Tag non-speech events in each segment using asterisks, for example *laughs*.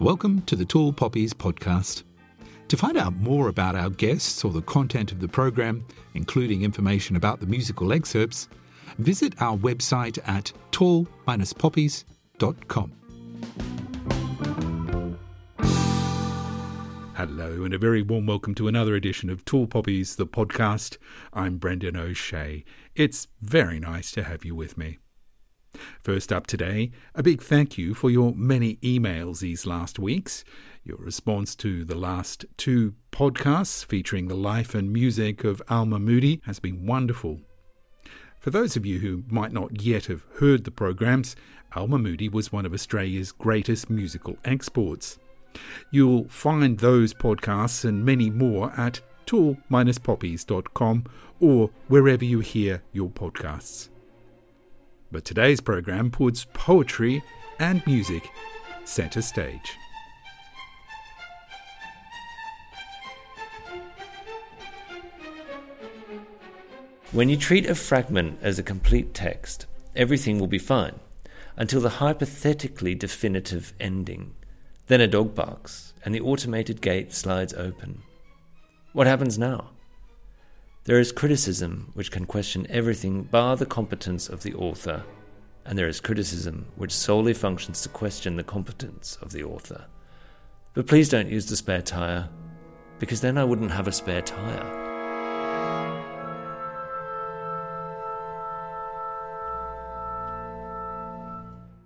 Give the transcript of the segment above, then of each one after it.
Welcome to the Tall Poppies podcast. To find out more about our guests or the content of the program, including information about the musical excerpts, visit our website at tall-poppies.com. Hello, and a very warm welcome to another edition of Tall Poppies, the podcast. I'm Breandáin O'Shea. It's very nice to have you with me. First up today, a big thank you for your many emails these last weeks. Your response to the last two podcasts featuring the life and music of Alma Moodie has been wonderful. For those of you who might not yet have heard the programs, Alma Moodie was one of Australia's greatest musical exports. You'll find those podcasts and many more at tall-poppies.com or wherever you hear your podcasts. But today's program puts poetry and music centre stage. When you treat a fragment as a complete text, everything will be fine until the hypothetically definitive ending. Then a dog barks and the automated gate slides open. What happens now? There is criticism which can question everything bar the competence of the author, and there is criticism which solely functions to question the competence of the author. But please don't use the spare tire, because then I wouldn't have a spare tire.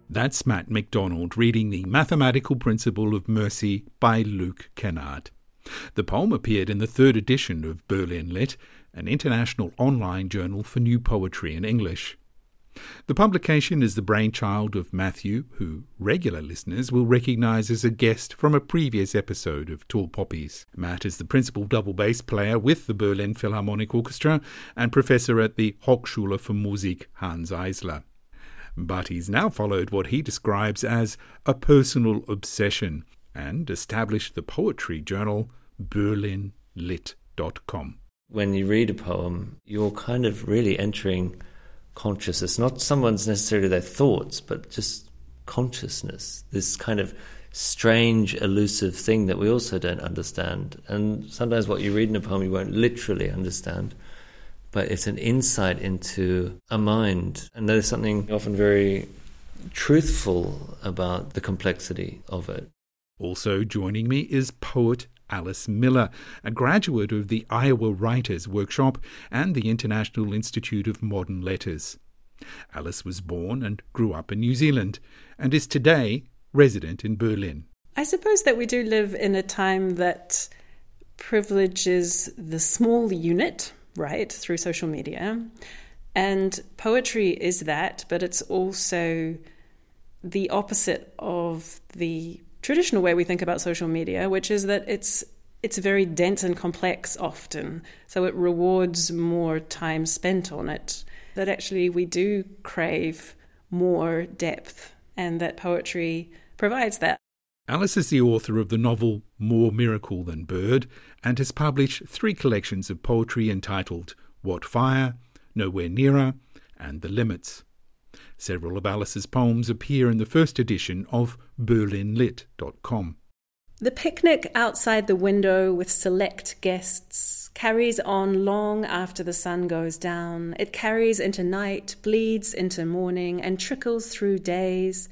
That's Matt McDonald reading The Mathematical Principle of Mercy by Luke Kennard. The poem appeared in the third edition of Berlin Lit, an international online journal for new poetry in English. The publication is the brainchild of Matthew, who regular listeners will recognize as a guest from a previous episode of Tall Poppies. Matt is the principal double bass player with the Berlin Philharmonic Orchestra and professor at the Hochschule für Musik Hanns Eisler. But he's now followed what he describes as a personal obsession and established the poetry journal berlinlit.com when you read a poem, you're kind of really entering consciousness, not someone's necessarily their thoughts, but just consciousness, this kind of strange, elusive thing that we also don't understand. And sometimes what you read in a poem you won't literally understand, but it's an insight into a mind. And there's something often very truthful about the complexity of it. Also joining me is poet Alice Miller, a graduate of the Iowa Writers Workshop and the International Institute of Modern Letters. Alice was born and grew up in New Zealand and is today resident in Berlin. I suppose that we do live in a time that privileges the small unit, right, through social media. And poetry is that, but it's also the opposite of the traditional way we think about social media, which is that it's it's very dense and complex often. So it rewards more time spent on it. That actually we do crave more depth and that poetry provides that. Alice is the author of the novel More Miracle Than Bird and has published three collections of poetry entitled What Fire, Nowhere Nearer, and The Limits. Several of Alice's poems appear in the first edition of berlinlit.com. The picnic outside the window with select guests carries on long after the sun goes down. It carries into night, bleeds into morning, and trickles through days.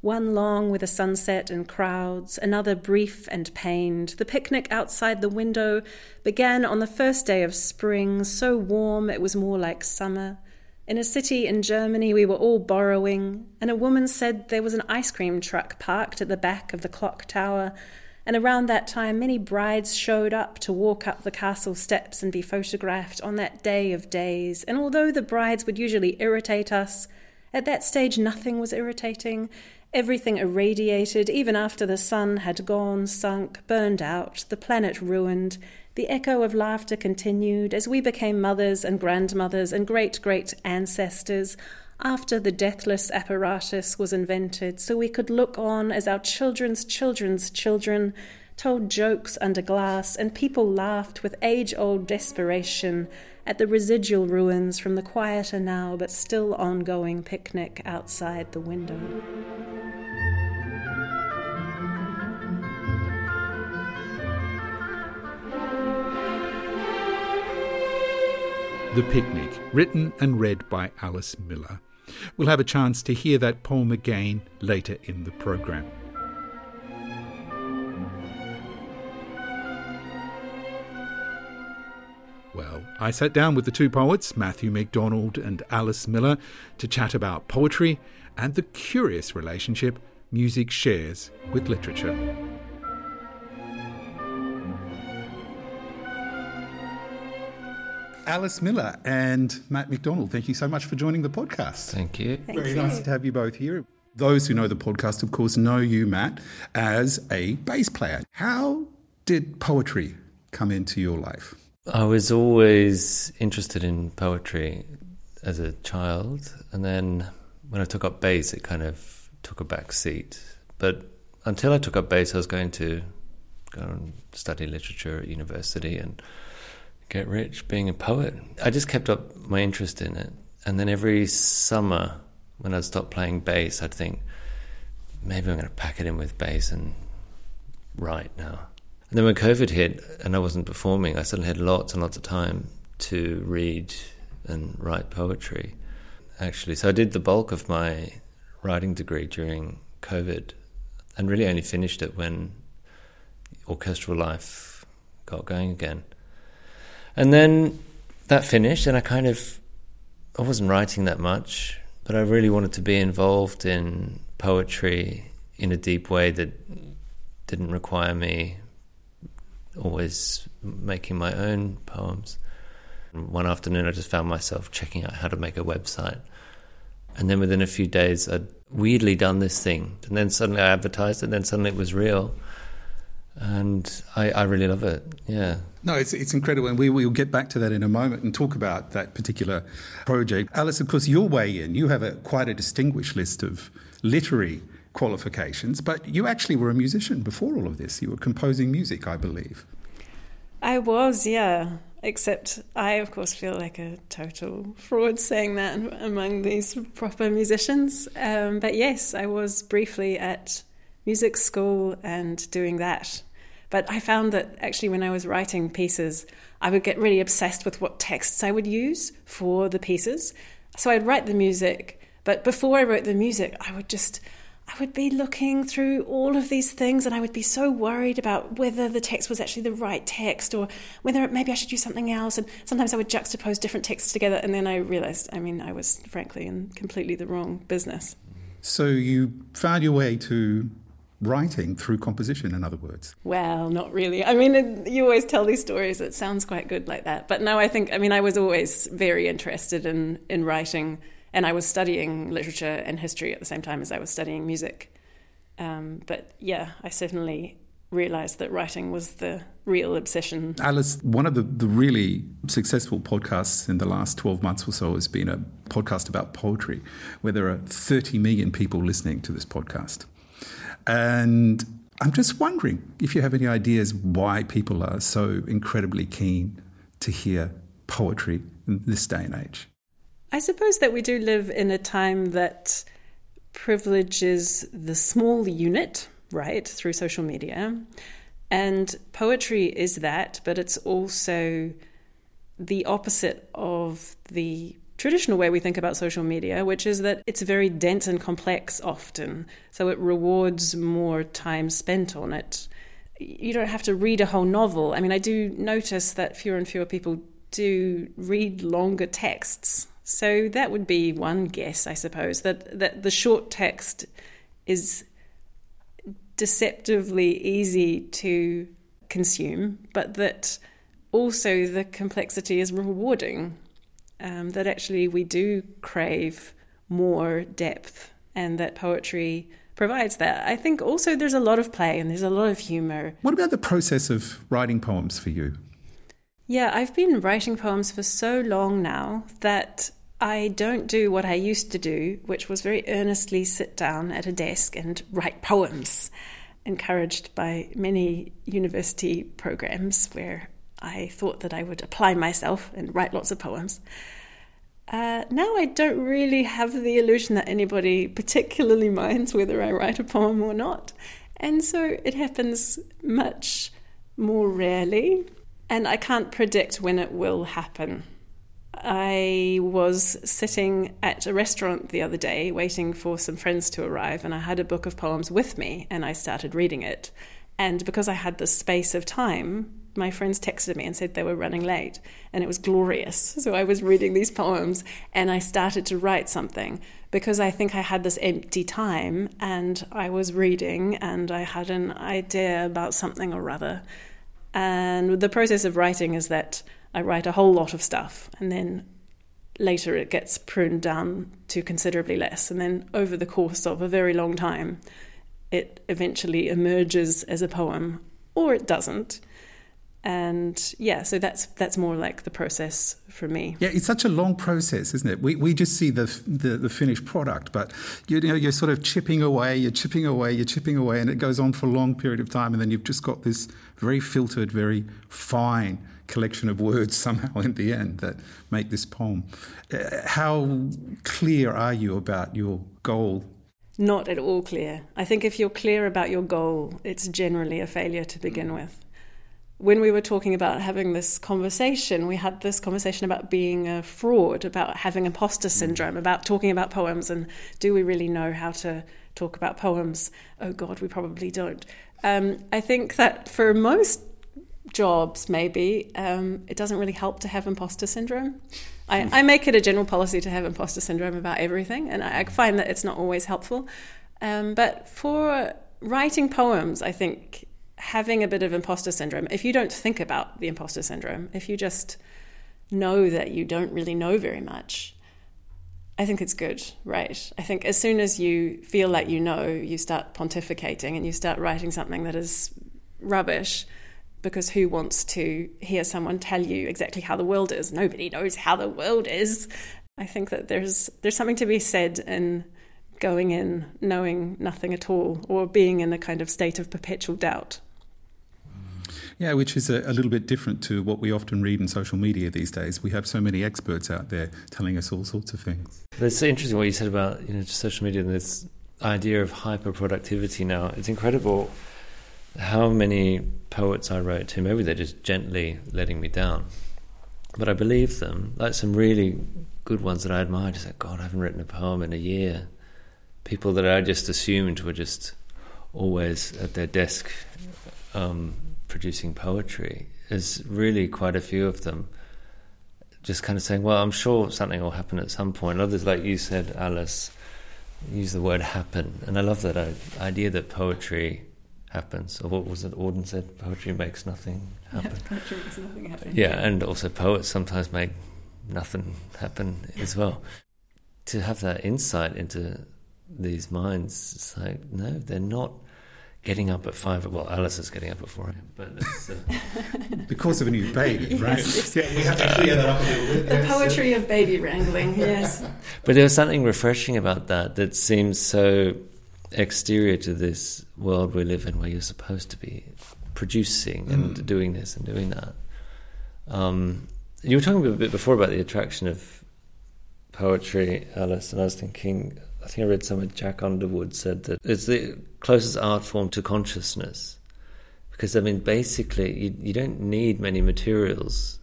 One long with a sunset and crowds, another brief and pained. The picnic outside the window began on the first day of spring, so warm it was more like summer. In a city in Germany, we were all borrowing, and a woman said there was an ice cream truck parked at the back of the clock tower. And around that time, many brides showed up to walk up the castle steps and be photographed on that day of days. And although the brides would usually irritate us, at that stage nothing was irritating. Everything irradiated, even after the sun had gone, sunk, burned out, the planet ruined, the echo of laughter continued as we became mothers and grandmothers and great great ancestors after the deathless apparatus was invented, so we could look on as our children's children's children told jokes under glass, and people laughed with age old desperation at the residual ruins from the quieter now but still ongoing picnic outside the window. The Picnic, written and read by Alice Miller. We'll have a chance to hear that poem again later in the program. Well, I sat down with the two poets, Matthew McDonald and Alice Miller, to chat about poetry and the curious relationship music shares with literature. Alice Miller and Matt McDonald, thank you so much for joining the podcast. Thank you. Thank Very you. nice to have you both here. Those who know the podcast, of course, know you, Matt, as a bass player. How did poetry come into your life? I was always interested in poetry as a child, and then when I took up bass, it kind of took a back seat. But until I took up bass, I was going to go and study literature at university and get rich being a poet. I just kept up my interest in it. And then every summer, when I'd stop playing bass, I'd think, maybe I'm going to pack it in with bass and write now. And then when COVID hit and I wasn't performing, I suddenly had lots and lots of time to read and write poetry, actually. So I did the bulk of my writing degree during COVID and really only finished it when orchestral life got going again. And then that finished, and I kind of I wasn't writing that much, but I really wanted to be involved in poetry in a deep way that didn't require me always making my own poems. One afternoon, I just found myself checking out how to make a website. And then within a few days, I'd weirdly done this thing. And then suddenly I advertised and then suddenly it was real. And I, I really love it. Yeah. No, it's, it's incredible. And we will get back to that in a moment and talk about that particular project. Alice, of course, your way in, you have a, quite a distinguished list of literary qualifications, but you actually were a musician before all of this. You were composing music, I believe. I was, yeah. Except I, of course, feel like a total fraud saying that among these proper musicians. Um, but yes, I was briefly at music school and doing that. But I found that actually, when I was writing pieces, I would get really obsessed with what texts I would use for the pieces. So I'd write the music, but before I wrote the music, I would just. I would be looking through all of these things and I would be so worried about whether the text was actually the right text or whether maybe I should use something else. And sometimes I would juxtapose different texts together and then I realized, I mean, I was frankly in completely the wrong business. So you found your way to writing through composition, in other words. Well, not really. I mean, it, you always tell these stories. It sounds quite good like that. But no, I think, I mean, I was always very interested in, in writing, and I was studying literature and history at the same time as I was studying music. Um, but yeah, I certainly realized that writing was the real obsession. Alice, one of the, the really successful podcasts in the last 12 months or so has been a podcast about poetry, where there are 30 million people listening to this podcast. And I'm just wondering if you have any ideas why people are so incredibly keen to hear poetry in this day and age. I suppose that we do live in a time that privileges the small unit, right, through social media. And poetry is that, but it's also the opposite of the traditional way we think about social media, which is that it's very dense and complex often. So it rewards more time spent on it. You don't have to read a whole novel. I mean, I do notice that fewer and fewer people do read longer texts. So that would be one guess, I suppose, that, that the short text is deceptively easy to consume, but that also the complexity is rewarding um, that actually we do crave more depth and that poetry provides that. I think also there's a lot of play and there's a lot of humor. What about the process of writing poems for you? Yeah, I've been writing poems for so long now that I don't do what I used to do, which was very earnestly sit down at a desk and write poems, encouraged by many university programs where I thought that I would apply myself and write lots of poems. Uh, now I don't really have the illusion that anybody particularly minds whether I write a poem or not. And so it happens much more rarely, and I can't predict when it will happen. I was sitting at a restaurant the other day waiting for some friends to arrive, and I had a book of poems with me, and I started reading it. And because I had the space of time, my friends texted me and said they were running late, and it was glorious. *laughs* So I was reading these poems, and I started to write something because I think I had this empty time, and I was reading, and I had an idea about something or other. And the process of writing is that I write a whole lot of stuff and then later it gets pruned down to considerably less. And then over the course of a very long time, it eventually emerges as a poem or it doesn't. And yeah, so that's that's more like the process for me. Yeah, it's such a long process, isn't it? We, we just see the, the, the finished product, but you know you're sort of chipping away, you're chipping away, you're chipping away, and it goes on for a long period of time, and then you've just got this very filtered, very fine collection of words *laughs* somehow in the end that make this poem. Uh, how clear are you about your goal? Not at all clear. I think if you're clear about your goal, it's generally a failure to begin with. When we were talking about having this conversation, we had this conversation about being a fraud, about having imposter syndrome, about talking about poems, and do we really know how to talk about poems? Oh God, we probably don't. Um, I think that for most jobs, maybe, um, it doesn't really help to have imposter syndrome. I, I, make it a general policy to have imposter syndrome about everything, and I, I find that it's not always helpful. Um, but for writing poems, I think having a bit of imposter syndrome, if you don't think about the imposter syndrome, if you just know that you don't really know very much, I think it's good, right? I think as soon as you feel like you know, you start pontificating and you start writing something that is rubbish because who wants to hear someone tell you exactly how the world is? Nobody knows how the world is. I think that there's there's something to be said in going in knowing nothing at all or being in a kind of state of perpetual doubt. Yeah, which is a, a, little bit different to what we often read in social media these days. We have so many experts out there telling us all sorts of things. It's interesting what you said about you know social media and this idea of hyper productivity now. It's incredible how many poets I wrote to, maybe they're just gently letting me down. But I believe them. Like some really good ones that I admired. Just like, God, I haven't written a poem in a year. People that I just assumed were just always at their desk um, producing poetry. is really quite a few of them just kind of saying, well, I'm sure something will happen at some point. Others, like you said, Alice, use the word happen. And I love that idea that poetry happens. Or what was it Auden said? Poetry makes nothing happen. Yeah, *laughs* poetry makes nothing happen. Yeah, and also poets sometimes make nothing happen as well. To have that insight into these minds, it's like, no, they're not getting up at five. Well, Alice is getting up at four a.m., but uh... *laughs* because of a new baby, right? yes, yes. Yeah, we have to clear that up a little bit. The poetry of baby wrangling, yes. *laughs* but there was something refreshing about that that seems so exterior to this world we live in where you're supposed to be producing and mm. doing this and doing that. Um, you were talking a bit before about the attraction of poetry, Alice, and I was thinking, I think I read somewhere Jack Underwood said that it's the closest art form to consciousness. Because, I mean, basically, you, you don't need many materials.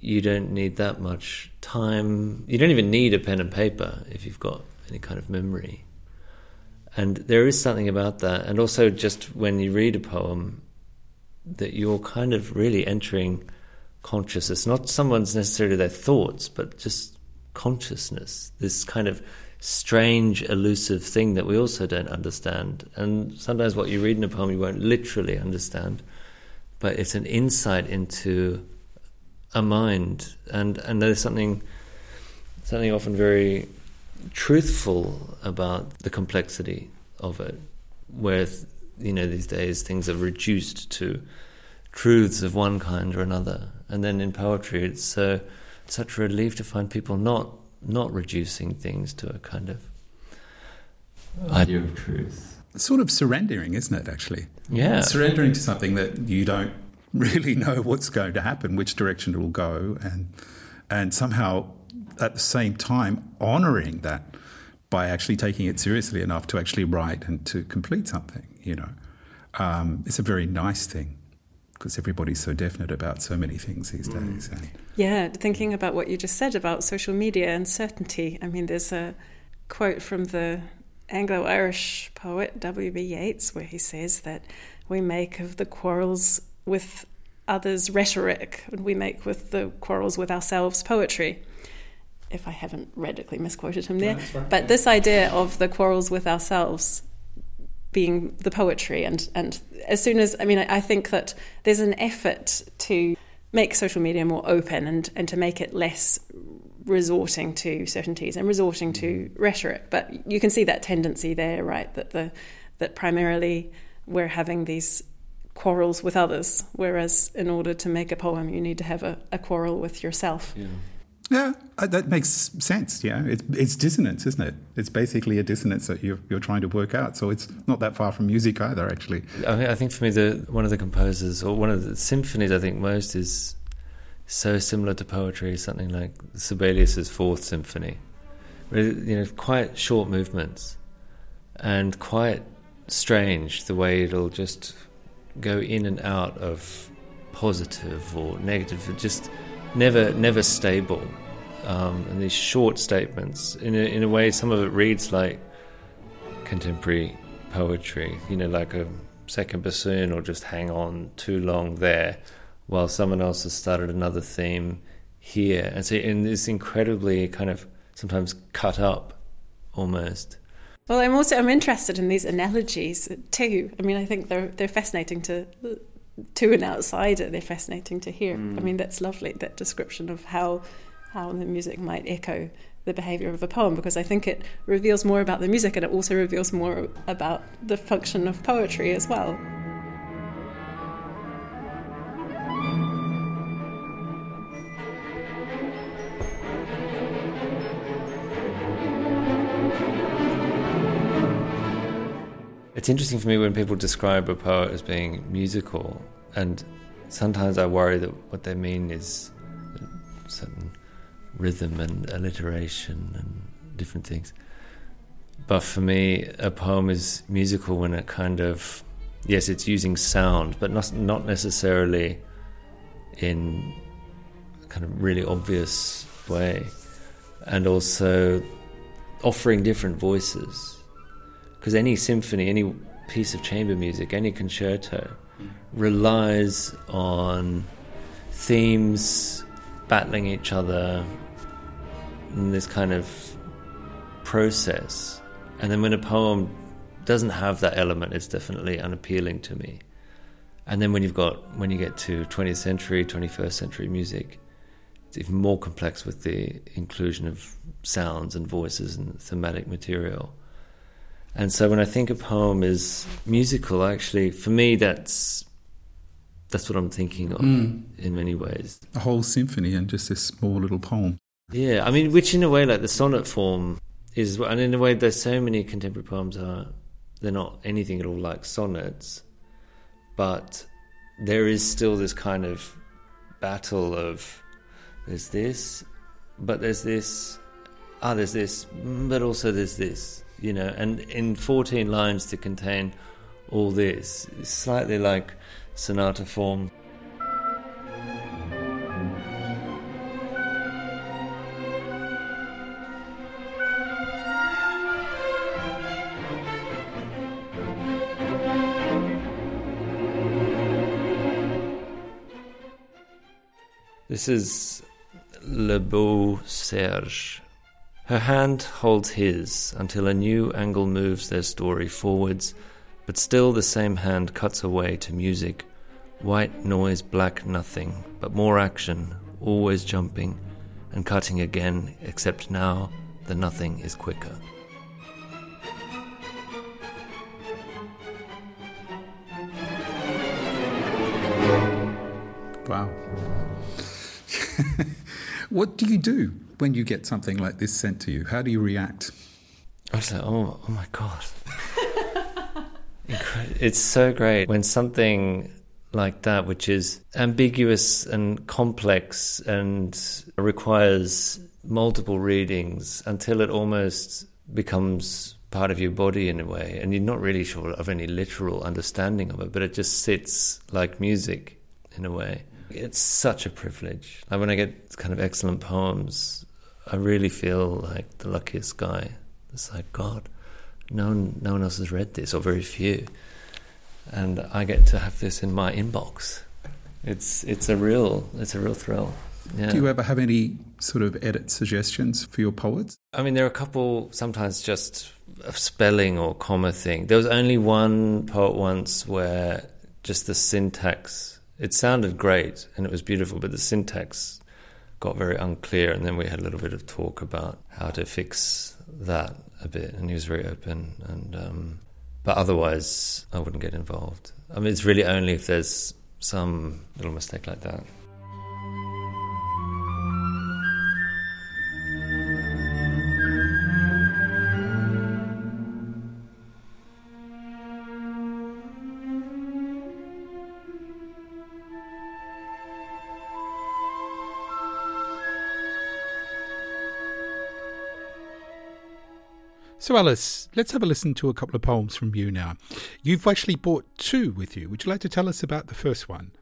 You don't need that much time. You don't even need a pen and paper if you've got any kind of memory. And there is something about that. And also, just when you read a poem, that you're kind of really entering consciousness, not someone's necessarily their thoughts, but just consciousness, this kind of strange, elusive thing that we also don't understand. And sometimes what you read in a poem you won't literally understand, but it's an insight into a mind. And, and there's something, something often very truthful about the complexity of it, where you know these days things are reduced to truths of one kind or another, and then in poetry it's so such a relief to find people not not reducing things to a kind of idea of truth. sort of surrendering, isn't it? Actually, yeah, surrendering to something that you don't *laughs* really know what's going to happen, which direction it will go, and and somehow at the same time honoring that by actually taking it seriously enough to actually write and to complete something. You know, um, it's a very nice thing because everybody's so definite about so many things these Mm. days. And Yeah, thinking about what you just said about social media and certainty. I mean, there's a quote from the Anglo Irish poet W.B. Yeats where he says that we make of the quarrels with others rhetoric, and we make with the quarrels with ourselves poetry. If I haven't radically misquoted him there. But this idea of the quarrels with ourselves being the poetry. And and as soon as I mean I, I think that there's an effort to make social media more open and and to make it less resorting to certainties and resorting to mm-hmm. rhetoric. But you can see that tendency there right? That the that primarily we're having these quarrels with others whereas in order to make a poem you need to have a, a quarrel with yourself. Yeah. Yeah, that makes sense. Yeah, it's it's dissonance, isn't it? It's basically a dissonance that you're you're trying to work out. So it's not that far from music either, actually. I, mean, I think for me, the one of the composers or one of the symphonies I think most is so similar to poetry. Something like Sibelius's Fourth Symphony, you know, quite short movements and quite strange the way it'll just go in and out of positive or negative, just never never stable. Um, and these short statements, in a, in a way, some of it reads like contemporary poetry, you know, like a second bassoon or just hang on too long there while someone else has started another theme here. And so, in this incredibly kind of sometimes cut up almost. Well, I'm also I'm interested in these analogies too. I mean, I think they're they're fascinating to to an outsider. They're fascinating to hear. I mm. mean, that's lovely that description of how how the music might echo the behavior of a poem because I think it reveals more about the music and it also reveals more about the function of poetry as well. It's interesting for me when people describe a poet as being musical, and sometimes I worry that what they mean is certain rhythm and alliteration and different things. But for me, a poem is musical when it kind of, yes, it's using sound, but not not necessarily in kind of really obvious way, and also offering different voices because any symphony, any piece of chamber music, any concerto relies on themes battling each other in this kind of process. And then when a poem doesn't have that element, it's definitely unappealing to me. And then when you've got when you get to 20th century, 21st century music, it's even more complex with the inclusion of sounds and voices and thematic material. And so when I think a poem is musical, actually, for me, that's that's what I'm thinking of in many ways. A whole symphony and just this small little poem. Yeah, I mean, which in a way, like the sonnet form is, and in a way, there's so many contemporary poems are they're not anything at all like sonnets, but there is still this kind of battle of there's this, but there's this, ah, there's this, but also there's this, you know, and in 14 lines to contain all this, it's slightly like sonata form. This is Le Beau Serge. Her hand holds his until a new angle moves their story forwards, but still the same hand cuts away to music. White noise, black nothing, but more action, always jumping and cutting again, except now the nothing is quicker. What do you do when you get something like this sent to you? How do you react? I was like, oh, oh my god, *laughs* it's so great when something like that, which is ambiguous and complex and requires multiple readings until it almost becomes part of your body in a way, and you're not really sure of any literal understanding of it, but it just sits like music in a way. It's such a privilege. Like when I get kind of excellent poems, I really feel like the luckiest guy. It's like God, no one, no one else has read this, or very few, and I get to have this in my inbox. It's it's a real it's a real thrill. Yeah. Do you ever have any sort of edit suggestions for your poets? I mean, there are a couple sometimes just a spelling or comma thing. There was only one poet once where just the syntax it sounded great and it was beautiful, but the syntax got very unclear, and then we had a little bit of talk about how to fix that a bit, and he was very open. And um, but otherwise, I wouldn't get involved. I mean, it's really only if there's some little mistake like that. So, Alice, let's have a listen to a couple of poems from you now. You've actually brought two with you. Would you like to tell us about the first one?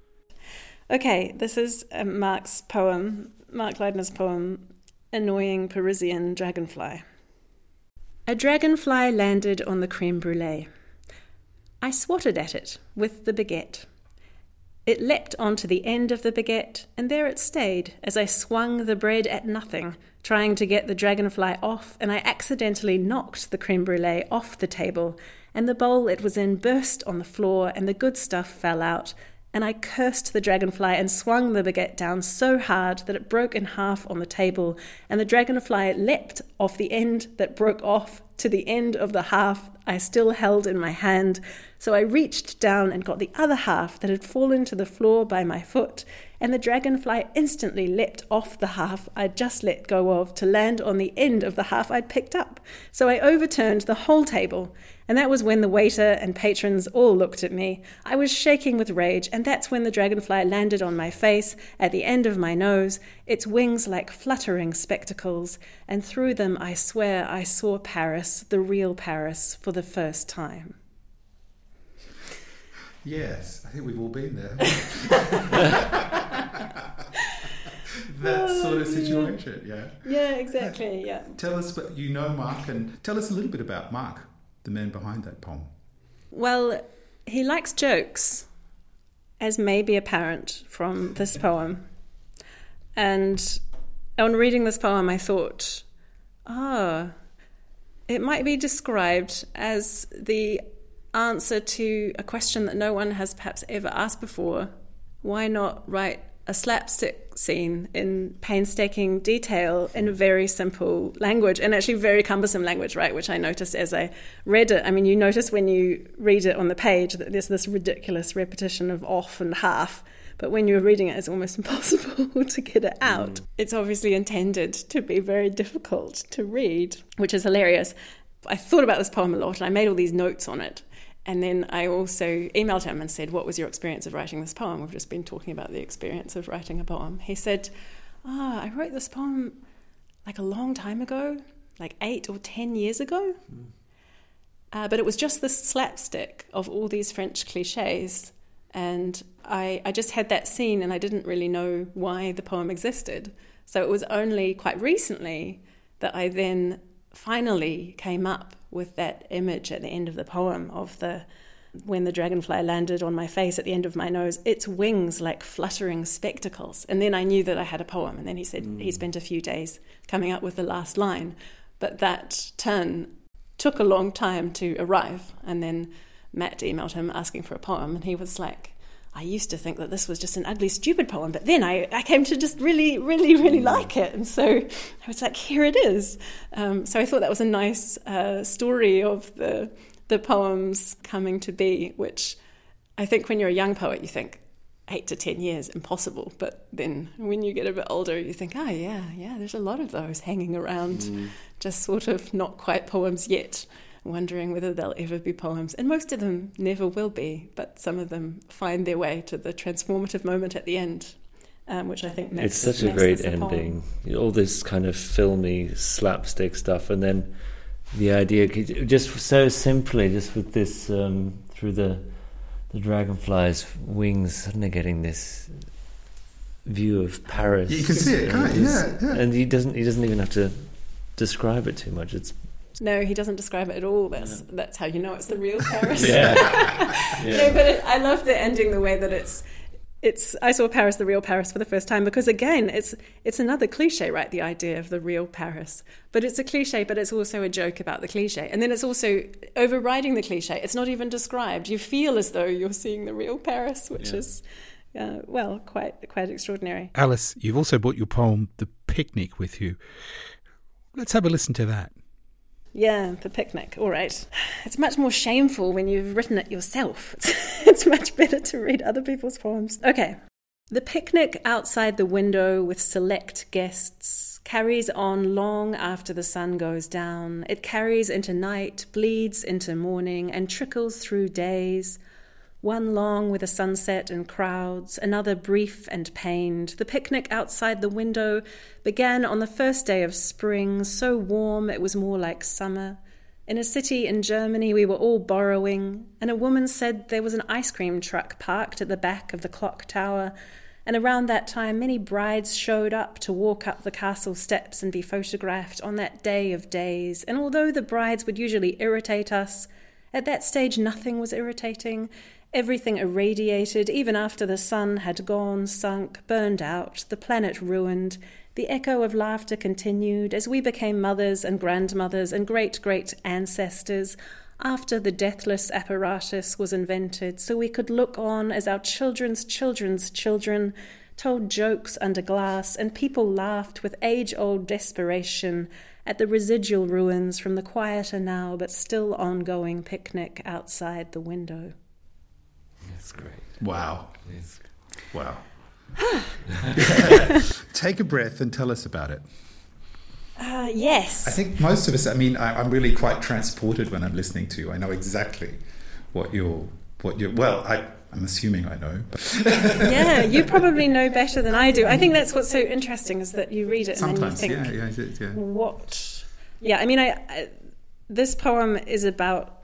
Okay, this is uh, Mark's poem, Mark Leidner's poem, Annoying Parisian Dragonfly. A dragonfly landed on the creme brulee. I swatted at it with the baguette. It leapt onto the end of the baguette, and there it stayed as I swung the bread at nothing, trying to get the dragonfly off, and I accidentally knocked the creme brulee off the table, and the bowl it was in burst on the floor, and the good stuff fell out, and I cursed the dragonfly and swung the baguette down so hard that it broke in half on the table, and the dragonfly leapt off the end that broke off to the end of the half I still held in my hand, so I reached down and got the other half that had fallen to the floor by my foot, and the dragonfly instantly leapt off the half I'd just let go of to land on the end of the half I'd picked up. So I overturned the whole table, and that was when the waiter and patrons all looked at me. I was shaking with rage, and that's when the dragonfly landed on my face, at the end of my nose, its wings like fluttering spectacles, and through them I swear I saw Paris, the real Paris, for the first time. Yes, I think we've all been there. *laughs* that oh, sort of situation, yeah. Yeah, exactly, yeah. Tell us, but you know Mark, and tell us a little bit about Mark, the man behind that poem. Well, he likes jokes, as may be apparent from this poem. And on reading this poem, I thought, ah, it might be described as the answer to a question that no one has perhaps ever asked before. Why not write a slapstick scene in painstaking detail in very simple language and actually very cumbersome language, right? Which I noticed as I read it. I mean, you notice when you read it on the page that there's this ridiculous repetition of off and half. But when you're reading it, it's almost *laughs* impossible to get it out. Mm. It's obviously intended to be very difficult to read, which is hilarious. I thought about this poem a lot and I made all these notes on it. And then I also emailed him and said, What was your experience of writing this poem? We've just been talking about the experience of writing a poem. He said, Ah, oh, I wrote this poem like a long time ago, like eight or ten years ago. Mm. Uh, but it was just this slapstick of all these French cliches. And I, I just had that scene and I didn't really know why the poem existed. So it was only quite recently that I then finally came up with that image at the end of the poem of the when the dragonfly landed on my face at the end of my nose, its wings like fluttering spectacles. And then I knew that I had a poem. And then he said mm. he spent a few days coming up with the last line. But that turn took a long time to arrive. And then Matt emailed him asking for a poem. And he was like, I used to think that this was just an ugly, stupid poem, but then I, I came to just really, really, really mm. like it. And so I was like, here it is. Um, so I thought that was a nice uh, story of the, the poems coming to be, which I think when you're a young poet, you think, eight to ten years, impossible. But then when you get a bit older, you think, oh, yeah, yeah, there's a lot of those hanging around, mm. just sort of not quite poems yet wondering whether they'll ever be poems. And most of them never will be, but some of them find their way to the transformative moment at the end. Um, which I think makes it's such a great ending. A All this kind of filmy slapstick stuff, and then the idea, just so simply, just with this um, through the the dragonfly's wings suddenly getting this view of Paris. You can see it, can't you? Yeah, yeah. And he doesn't. He doesn't even have to describe it too much. It's No, he doesn't describe it at all. That's that's how you know it's the real Paris. *laughs* yeah. *laughs* No, but it, I love the ending the way that it's it's I saw Paris the real Paris for the first time because again it's it's another cliche right the idea of the real Paris but it's a cliche but it's also a joke about the cliche and then it's also overriding the cliche it's not even described you feel as though you're seeing the real Paris which is uh, well quite quite extraordinary Alice, you've also brought your poem The Picnic with you. Let's have a listen to that. Yeah, the picnic. All right. It's much more shameful when you've written it yourself. *laughs* It's, it's much better to read other people's poems. Okay. The picnic outside the window with select guests carries on long after the sun goes down. It carries into night, bleeds into morning, and trickles through days. One long with a sunset and crowds, another brief and pained. The picnic outside the window began on the first day of spring, so warm it was more like summer. In a city in Germany, we were all borrowing, and a woman said there was an ice cream truck parked at the back of the clock tower. And around that time, many brides showed up to walk up the castle steps and be photographed on that day of days. And although the brides would usually irritate us, at that stage nothing was irritating. Everything irradiated, even after the sun had gone, sunk, burned out, the planet ruined. The echo of laughter continued as we became mothers and grandmothers and great great ancestors after the deathless apparatus was invented, so we could look on as our children's children's children told jokes under glass, and people laughed with age old desperation at the residual ruins from the quieter now but still ongoing picnic outside the window. It's great. Wow. It's, Wow. *laughs* Take a breath and tell us about it. Uh, yes. I think most of us, I mean, I, I'm really quite transported when I'm listening to you. I know exactly what you're, what you're, well, I, I'm assuming I know. *laughs* Yeah, you probably *laughs* know better than I do. I think that's what's so interesting is that you read it and sometimes, then you think, yeah, yeah, yeah, yeah. what? Yeah, I mean, I, I this poem is about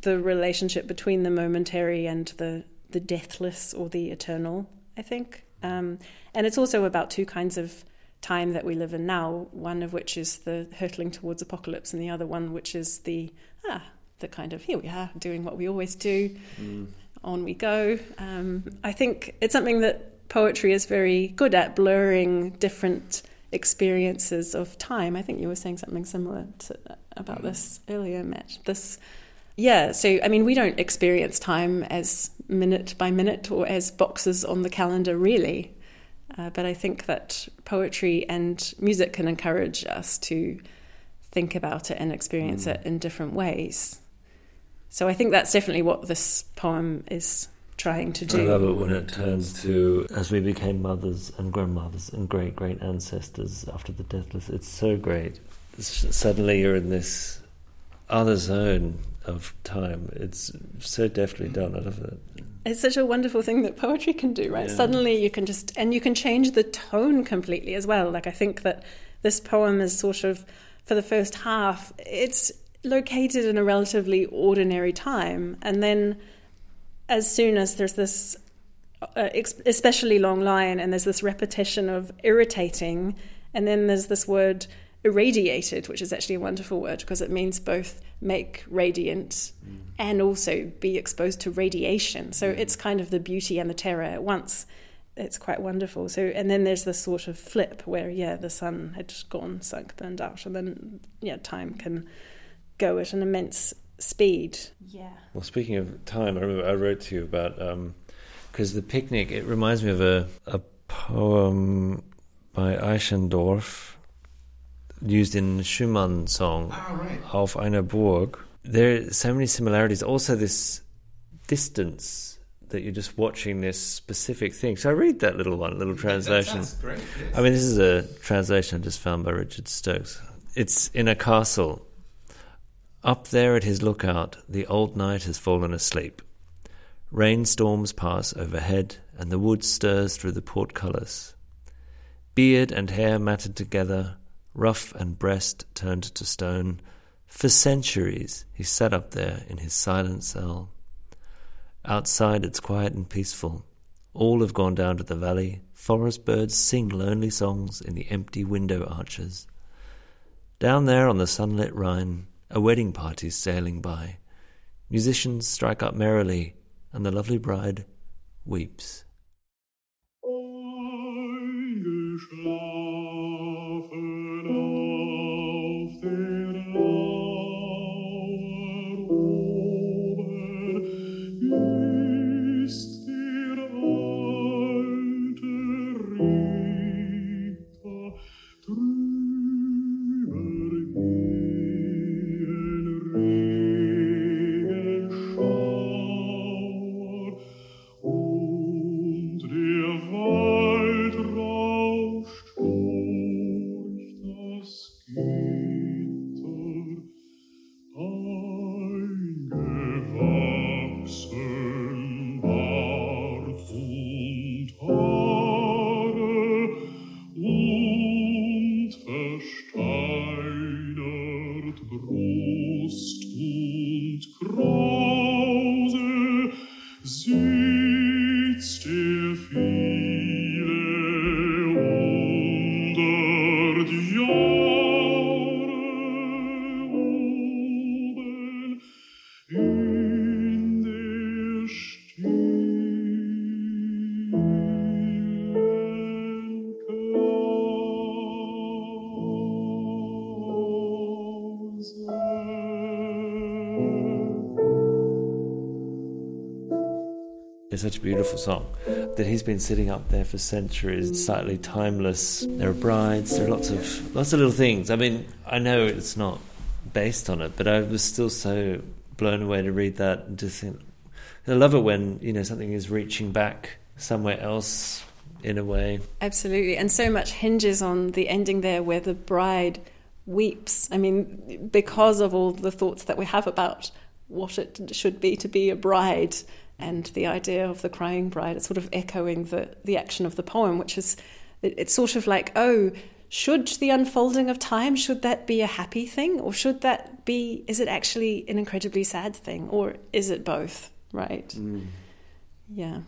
the relationship between the momentary and the the deathless or the eternal. I think, um, and it's also about two kinds of time that we live in now. One of which is the hurtling towards apocalypse, and the other one which is the ah, the kind of here we are doing what we always do. On we go. Um, I think it's something that poetry is very good at blurring different experiences of time. I think you were saying something similar to, about this earlier, Matt. This, yeah. So I mean, we don't experience time as minute by minute or as boxes on the calendar, really. Uh, but I think that poetry and music can encourage us to think about it and experience it in different ways. So I think that's definitely what this poem is trying to do. I love it when it turns to as we became mothers and grandmothers and great great ancestors after the deathless. It's so great. It's, suddenly you're in this other zone of time. It's so deftly done. I love it. It's such a wonderful thing that poetry can do, right? Yeah. Suddenly you can just, and you can change the tone completely as well. Like, I think that this poem is sort of, for the first half, it's located in a relatively ordinary time. And then as soon as there's this uh, especially long line and there's this repetition of irritating, and then there's this word irradiated, which is actually a wonderful word because it means both make radiant mm. and also be exposed to radiation. So mm. it's kind of the beauty and the terror at once. It's quite wonderful. So and then there's this sort of flip where yeah, the sun had gone, sunk, burned out, and then yeah, time can go at an immense speed. Yeah. Well, speaking of time, I remember I wrote to you about um, because the picnic. It reminds me of a a poem by Eichendorff used in the Schumann song Oh, right. Auf einer Burg. There are so many similarities. Also, this distance that you're just watching this specific thing. So I read that little one, little translation. Great. yes. I mean, this is a translation I just found by Richard Stokes. It's in a castle. Up there at his lookout, the old knight has fallen asleep. Rainstorms pass overhead, and the wood stirs through the portcullis. Beard and hair matted together, ruff and breast turned to stone. For centuries he sat up there in his silent cell. Outside it's quiet and peaceful. All have gone down to the valley. Forest birds sing lonely songs in the empty window arches. Down there on the sunlit Rhine, a wedding party's sailing by. Musicians strike up merrily, and the lovely bride weeps. It's such a beautiful song that he's been sitting up there for centuries, slightly timeless. There are brides, there are lots of lots of little things. I mean, I know it's not based on it, but I was still so blown away to read that and think. I love it when you know something is reaching back somewhere else in a way. Absolutely, and so much hinges on the ending there, where the bride weeps. I mean, because of all the thoughts that we have about what it should be to be a bride and the idea of the crying bride. It's sort of echoing the, the action of the poem, which is it, it's sort of like, oh, should the unfolding of time should that be a happy thing or should that be is it actually an incredibly sad thing or is it both right mm. yeah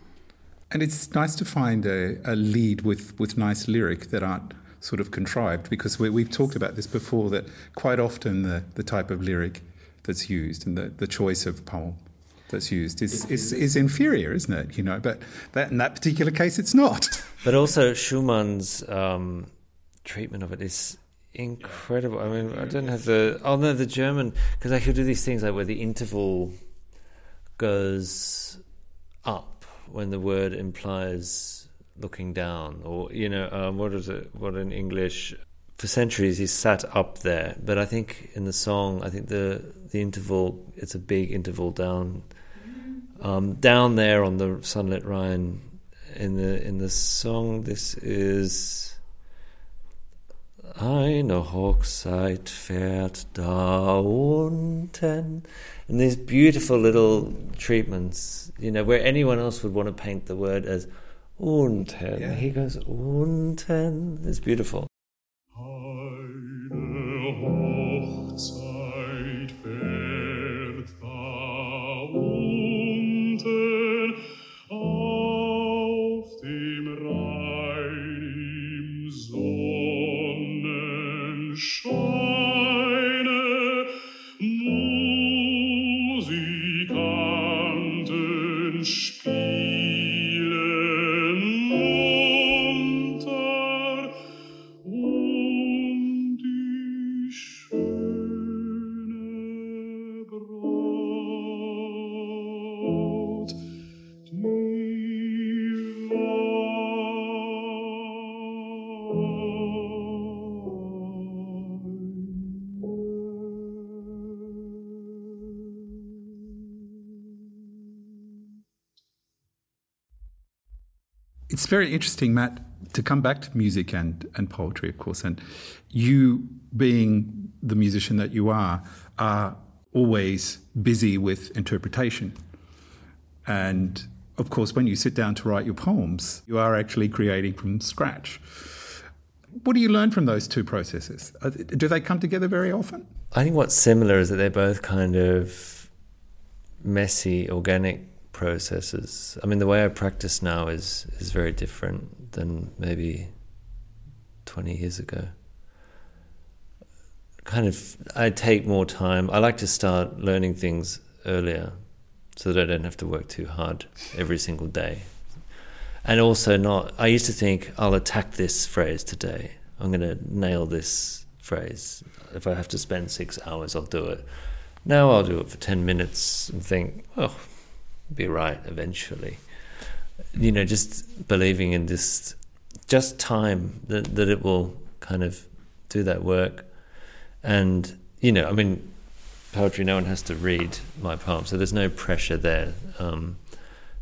and it's nice to find a, a, lead with with nice lyric that aren't sort of contrived because we, have talked about this before that quite often the, the type of lyric that's used and the, the choice of poem that's used is, is, is inferior, isn't it? You know, but that, in that particular case, it's not. *laughs* But also Schumann's um, treatment of it is incredible. I mean, I don't have the oh no, the German because I could do these things like where the interval goes up when the word implies looking down, or you know, um, what is it? What in English? For centuries, he sat up there, but I think in the song, I think the the interval it's a big interval down um, down there on the sunlit Rhine, in the in the song, this is eine Hochzeit fährt da unten, and these beautiful little treatments, you know, where anyone else would want to paint the word as unten, yeah. he goes unten. It's beautiful. Very interesting, Matt, to come back to music and, and poetry, of course, and you being the musician that you are, are always busy with interpretation. And of course, when you sit down to write your poems, you are actually creating from scratch. What do you learn from those two processes? Uh, do they come together very often? I think what's similar is that they're both kind of messy, organic processes. I mean, the way I practice now is is very different than maybe twenty years ago. Kind of, I take more time. I like to start learning things earlier, so that I don't have to work too hard every single day. And also, not. I used to think I'll attack this phrase today. I'm going to nail this phrase. If I have to spend six hours, I'll do it. Now I'll do it for 10 minutes and think, oh, be right eventually. You know, just believing in this, just time that, that it will kind of do that work. And, you know, I mean, poetry, no one has to read my poem, so there's no pressure there um,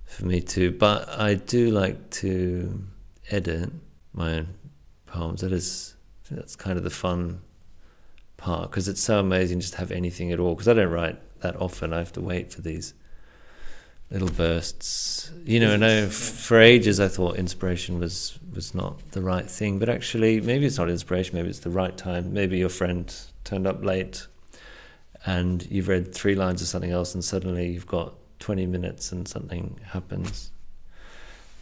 for me to. But I do like to edit my own poems. That is, that's kind of the fun part because it's so amazing just to have anything at all. Because I don't write that often. I have to wait for these little bursts. You know, I, for ages I thought inspiration was was not the right thing, but actually maybe it's not inspiration. Maybe it's the right time. Maybe your friend turned up late, and you've read three lines of something else, and suddenly you've got twenty minutes, and something happens.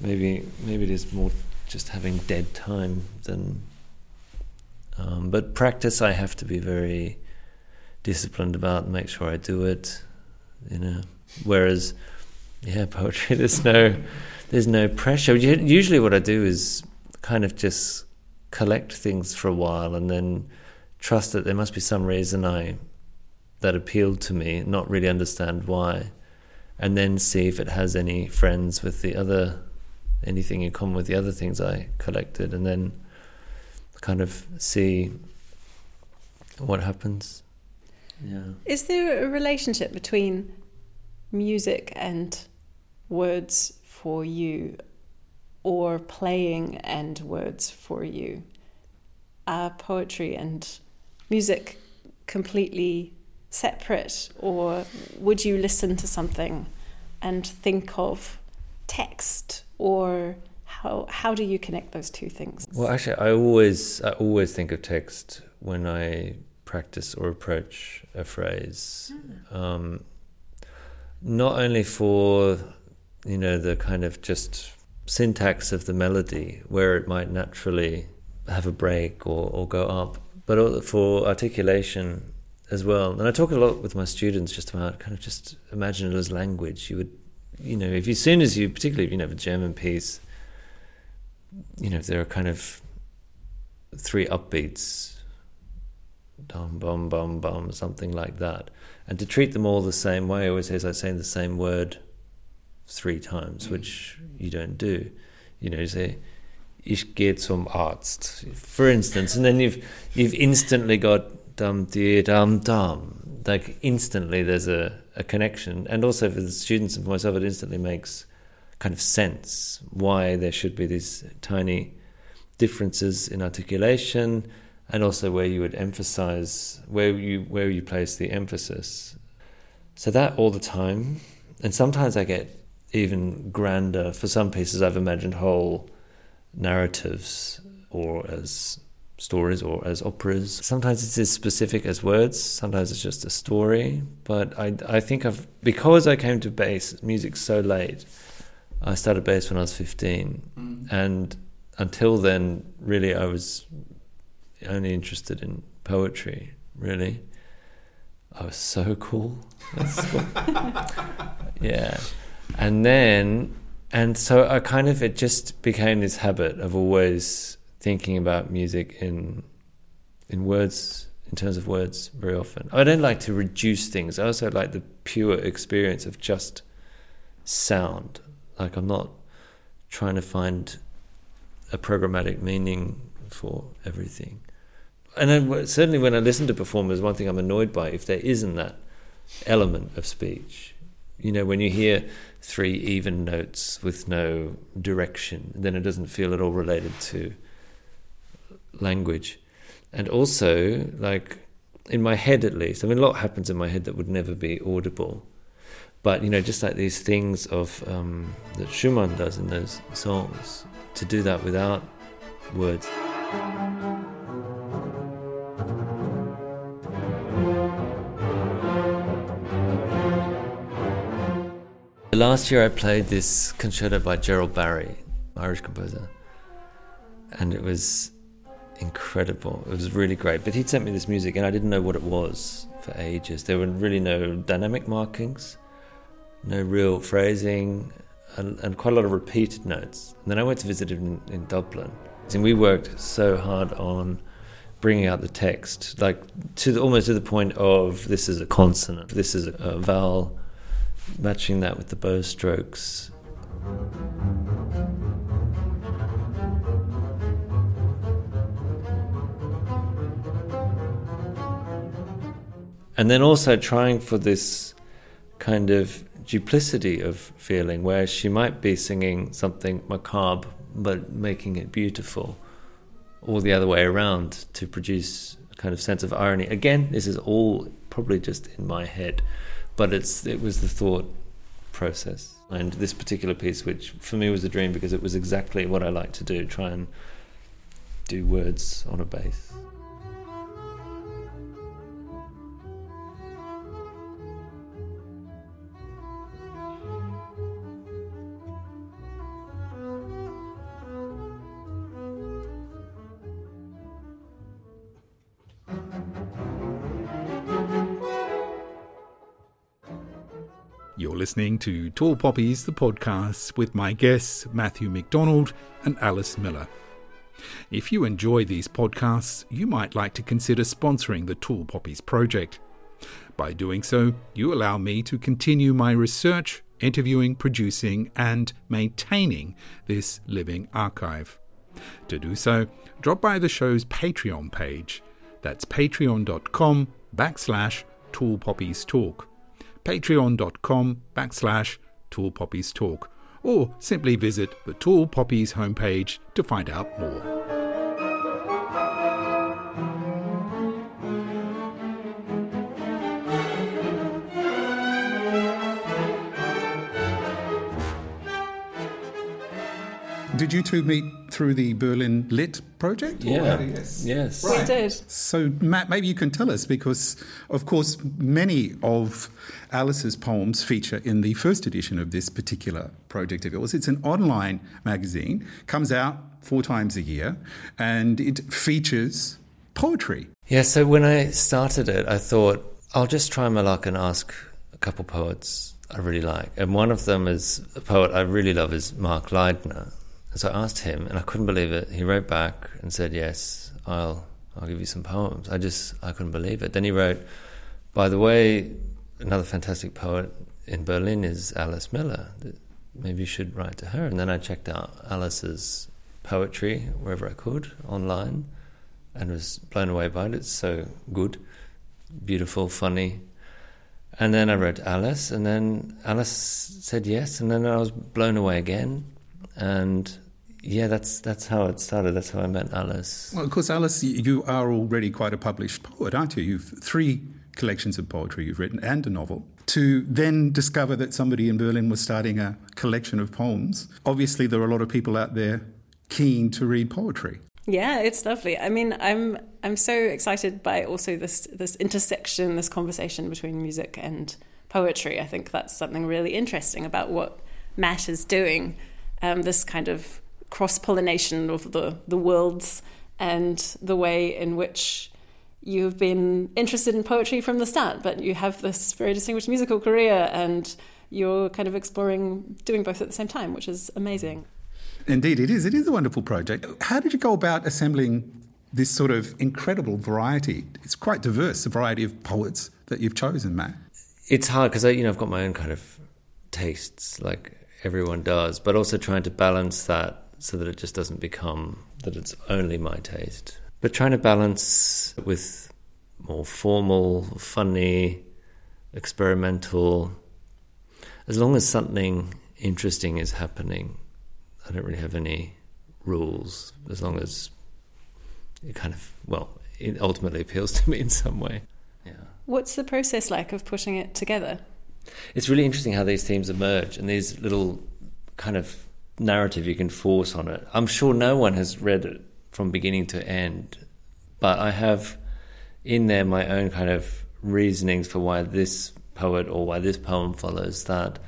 Maybe maybe it is more just having dead time than um, but practice, I have to be very disciplined about and make sure I do it. You know, whereas, yeah, poetry, *laughs* there's no, there's no pressure. Usually, what I do is kind of just collect things for a while and then trust that there must be some reason I that appealed to me, not really understand why, and then see if it has any friends with the other, anything in common with the other things I collected, and then kind of see what happens. Yeah. Is there a relationship between music and words for you, or playing and words for you? Are poetry and music completely separate, or would you listen to something and think of text or how how do you connect those two things? Well, actually, I always I always think of text when I practice or approach a phrase. Mm. Um, not only for you know the kind of just syntax of the melody where it might naturally have a break or, or go up, but for articulation as well. And I talk a lot with my students just about kind of just imagine it as language. You would, you know, if you, as soon as you, particularly if you have a German piece, you know, if there are kind of three upbeats, dum bum bum bum, something like that, and to treat them all the same way, I always say, is like saying the same word three times, mm. which you don't do. You know, you say, "Ich gehe zum Arzt," for instance, and then you've you've instantly got dum di dum dum. Like instantly, there's a, a connection, and also for the students and for myself, it instantly makes kind of sense why there should be these tiny differences in articulation and also where you would emphasize where you where you place the emphasis so that all the time and sometimes i get even grander for some pieces i've imagined whole narratives or as stories or as operas sometimes it's as specific as words sometimes it's just a story but i i think i've because i came to bass music so late I started bass when I was 15. Mm. And until then, really, I was only interested in poetry, really. I was so cool. *laughs* cool. yeah. And then, and so I kind of, it just became this habit of always thinking about music in, in words, in terms of words very often. I don't like to reduce things. I also like the pure experience of just sound like I'm not trying to find a programmatic meaning for everything. And then, certainly, when I listen to performers, one thing I'm annoyed by if there isn't that element of speech. You know, when you hear three even notes with no direction, then it doesn't feel at all related to language. And also, like in my head at least, I mean, a lot happens in my head that would never be audible. But you know, just like these things of um, that Schumann does in those songs, to do that without words. Last year I played this concerto by Gerald Barry, Irish composer, and it was incredible. It was really great. But he'd sent me this music, and I didn't know what it was for ages. There were really no dynamic markings, no real phrasing, and, and quite a lot of repeated notes. And then I went to visit him in, in Dublin, and we worked so hard on bringing out the text, like to the, almost to the point of this is a consonant, this is a, a vowel, matching that with the bow strokes. And then also trying for this kind of duplicity of feeling where she might be singing something macabre but making it beautiful or the other way around to produce a kind of sense of irony. Again, this is all probably just in my head, but it's it was the thought process. And this particular piece, which for me was a dream because it was exactly what I like to do, try and do words on a bass. Listening to Tall Poppies, the podcast, with my guests Matthew McDonald and Alice Miller. If you enjoy these podcasts, you might like to consider sponsoring the Tall Poppies project. By doing so, you allow me to continue my research, interviewing, producing, and maintaining this living archive. To do so, drop by the show's Patreon page. That's patreon.com backslash Tall Poppies Talk patreon.com backslash Tall Poppies Talk, or simply visit the Tall Poppies homepage to find out more. Did you two meet through the Berlin Lit project? Yeah. Or you- yes. Yes. We did. So, Matt, maybe you can tell us because, of course, many of Alice's poems feature in the first edition of this particular project of yours. It's an online magazine, comes out four times a year, and it features poetry. Yeah, so when I started it, I thought I'll just try my luck and ask a couple poets I really like. And one of them is a poet I really love is Mark Leidner. So I asked him, and I couldn't believe it. He wrote back and said, "Yes, I'll I'll give you some poems." I just I couldn't believe it. Then he wrote, "By the way, another fantastic poet in Berlin is Alice Miller. Maybe you should write to her." And then I checked out Alice's poetry wherever I could online, and was blown away by it. It's so good, beautiful, funny. And then I wrote Alice, and then Alice said yes, and then I was blown away again. And yeah, that's that's how it started. That's how I met Alice. Well, of course, Alice, you are already quite a published poet, aren't you? You've three collections of poetry you've written and a novel. To then discover that somebody in Berlin was starting a collection of poems, obviously there are a lot of people out there keen to read poetry. Yeah, it's lovely. I mean, I'm I'm so excited by also this this intersection, this conversation between music and poetry. I think that's something really interesting about what Matt is doing. Um, this kind of cross pollination of the the worlds and the way in which you've been interested in poetry from the start, but you have this very distinguished musical career and you're kind of exploring doing both at the same time, which is amazing. Indeed, it is. It is a wonderful project. How did you go about assembling this sort of incredible variety? It's quite diverse, the variety of poets that you've chosen, Matt. It's hard because you know, I've got my own kind of tastes, like everyone does, but also trying to balance that so that it just doesn't become that it's only my taste. But trying to balance with more formal, funny, experimental. As long as something interesting is happening, I don't really have any rules. As long as it kind of, well, it ultimately appeals *laughs* to me in some way. Yeah. What's the process like of putting it together? It's really interesting how these themes emerge and these little kind of narrative you can force on it. I'm sure no one has read it from beginning to end, but I have in there my own kind of reasonings for why this poet or why this poem follows that.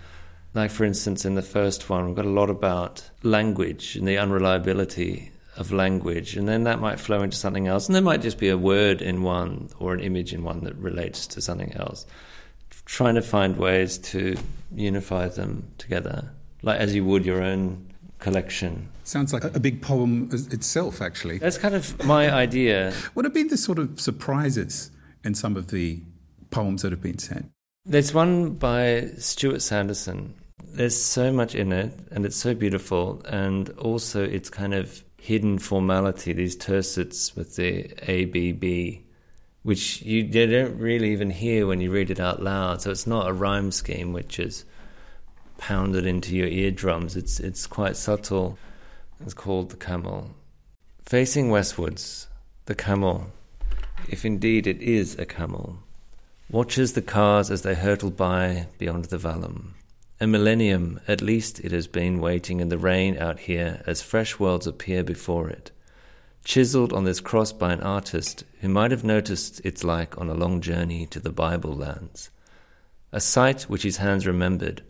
Like, for instance, in the first one, we've got a lot about language and the unreliability of language, and then that might flow into something else, and there might just be a word in one or an image in one that relates to something else. Trying to find ways to unify them together, like as you would your own collection. Sounds like a big poem itself, actually. That's kind of my idea. What have been the sort of surprises in some of the poems that have been sent? There's one by Stewart Sanderson. There's so much in it, and it's so beautiful, and also it's kind of hidden formality, these tercets with the ABB, which you, don't really even hear when you read it out loud. So it's not a rhyme scheme which is pounded into your eardrums. It's it's quite subtle. It's called the camel. Facing westwards, the camel, if indeed it is a camel, watches the cars as they hurtle by beyond the vallum. A millennium, at least, it has been waiting in the rain out here as fresh worlds appear before it. Chiselled on this cross by an artist who might have noticed its like on a long journey to the Bible lands. A sight which his hands remembered,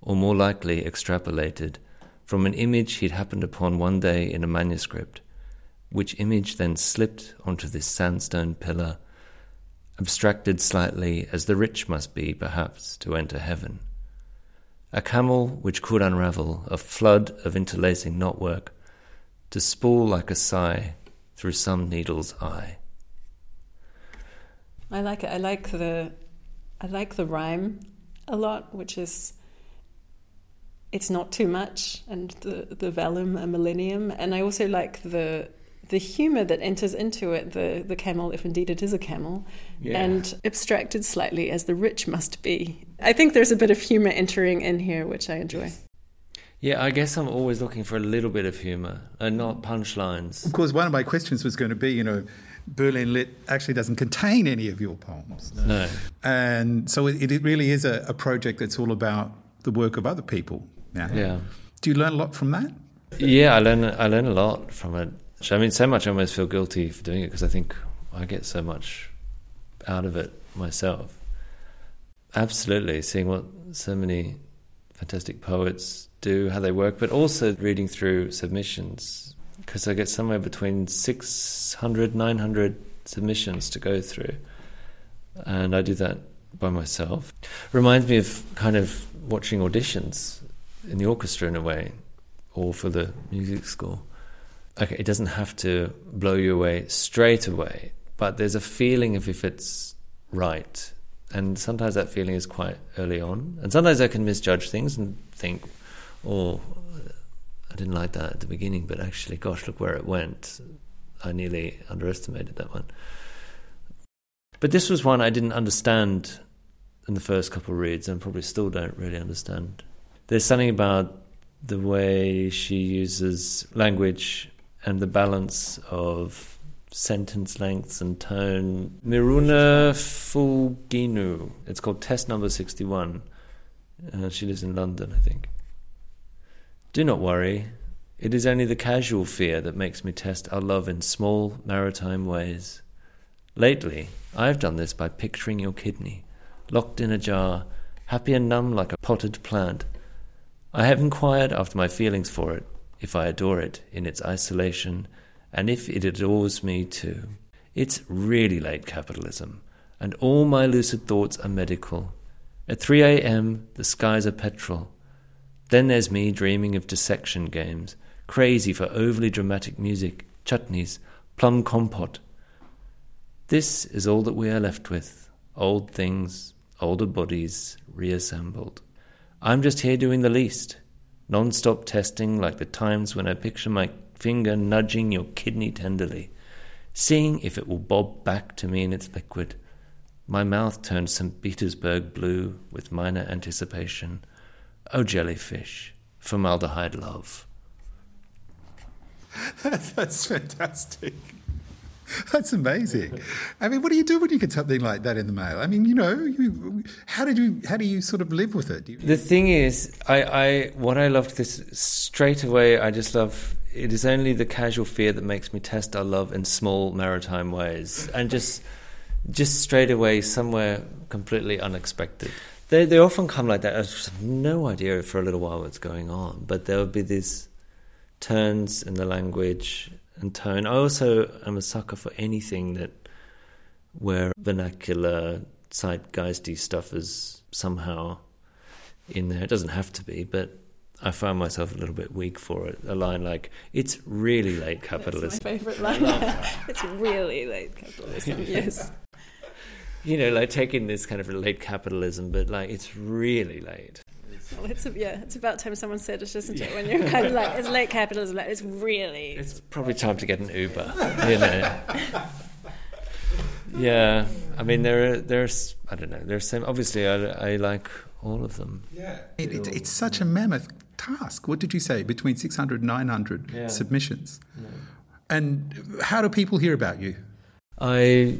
or more likely extrapolated, from an image he'd happened upon one day in a manuscript, which image then slipped onto this sandstone pillar, abstracted slightly as the rich must be, perhaps, to enter heaven a camel which could unravel a flood of interlacing knotwork to spool like a sigh through some needle's eye. I like it. I like the I like the rhyme a lot, which is it's not too much, and the the vallum a millennium, and I also like the the humor that enters into it, the the camel, if indeed it is a camel, yeah. and abstracted slightly as the rich must be. I think there's a bit of humor entering in here, which I enjoy. Yeah, I guess I'm always looking for a little bit of humor and not punchlines. Of course, one of my questions was going to be, you know, Berlin Lit actually doesn't contain any of your poems. No. And so it, it really is a, a, project that's all about the work of other people. Now. Yeah. Do you learn a lot from that? Yeah, I learn I learn a lot from it. I mean, so much I almost feel guilty for doing it because I think I get so much out of it myself. Absolutely, seeing what so many fantastic poets do, how they work, but also reading through submissions because I get somewhere between 600, 900 submissions to go through. And I do that by myself. Reminds me of kind of watching auditions in the orchestra in a way, or for the music school okay, it doesn't have to blow you away straight away, but there's a feeling of if it's right. And sometimes that feeling is quite early on. And sometimes I can misjudge things and think, oh, I didn't like that at the beginning, but actually, gosh, look where it went. I nearly underestimated that one. But this was one I didn't understand in the first couple of reads and probably still don't really understand. There's something about the way she uses language and the balance of sentence lengths and tone. Miruna Fulgeanu. It's called Test Number 61. Uh, she lives in London, I think. Do not worry. It is only the casual fear that makes me test our love in small maritime ways. Lately, I have done this by picturing your kidney, locked in a jar, happy and numb like a potted plant. I have inquired after my feelings for it, if I adore it in its isolation, and if it adores me too. It's really late capitalism, and all my lucid thoughts are medical. At 3 a.m., the skies are petrol. Then there's me dreaming of dissection games, crazy for overly dramatic music, chutneys, plum compote. This is all that we are left with old things, older bodies, reassembled. I'm just here doing the least non stop testing like the times when I picture my finger nudging your kidney tenderly, seeing if it will bob back to me in its liquid. My mouth turns St. Petersburg blue with minor anticipation. Oh, jellyfish, formaldehyde love. *laughs* That's, that's fantastic. That's amazing. I mean, what do you do when you get something like that in the mail? I mean, you know, you, how did you how do you sort of live with it? The thing is, I, I what I loved this straight away. I just love. It is only the casual fear that makes me test our love in small maritime ways, and just just straight away somewhere completely unexpected. They they often come like that. I have no idea for a little while what's going on, but there will be these turns in the language and tone. I also am a sucker for anything that where vernacular zeitgeisty stuff is somehow in there. It doesn't have to be, but I find myself a little bit weak for it. A line like "It's really late capitalism." That's my favourite line. *laughs* *laughs* it's really late capitalism. Yes. You know, like taking this kind of late capitalism, but like it's really late. Well, it's a, yeah, it's about time someone said it, isn't it? When you're kind of like, *laughs* it's late capitalism, like, it's really. It's probably time to get an Uber. You know. yeah, I mean there are there's I don't know there's some obviously I, I like all of them. Yeah, it, it, it's such a mammoth task. What did you say? Between 600 and 900 Yeah. submissions. And how do people hear about you? I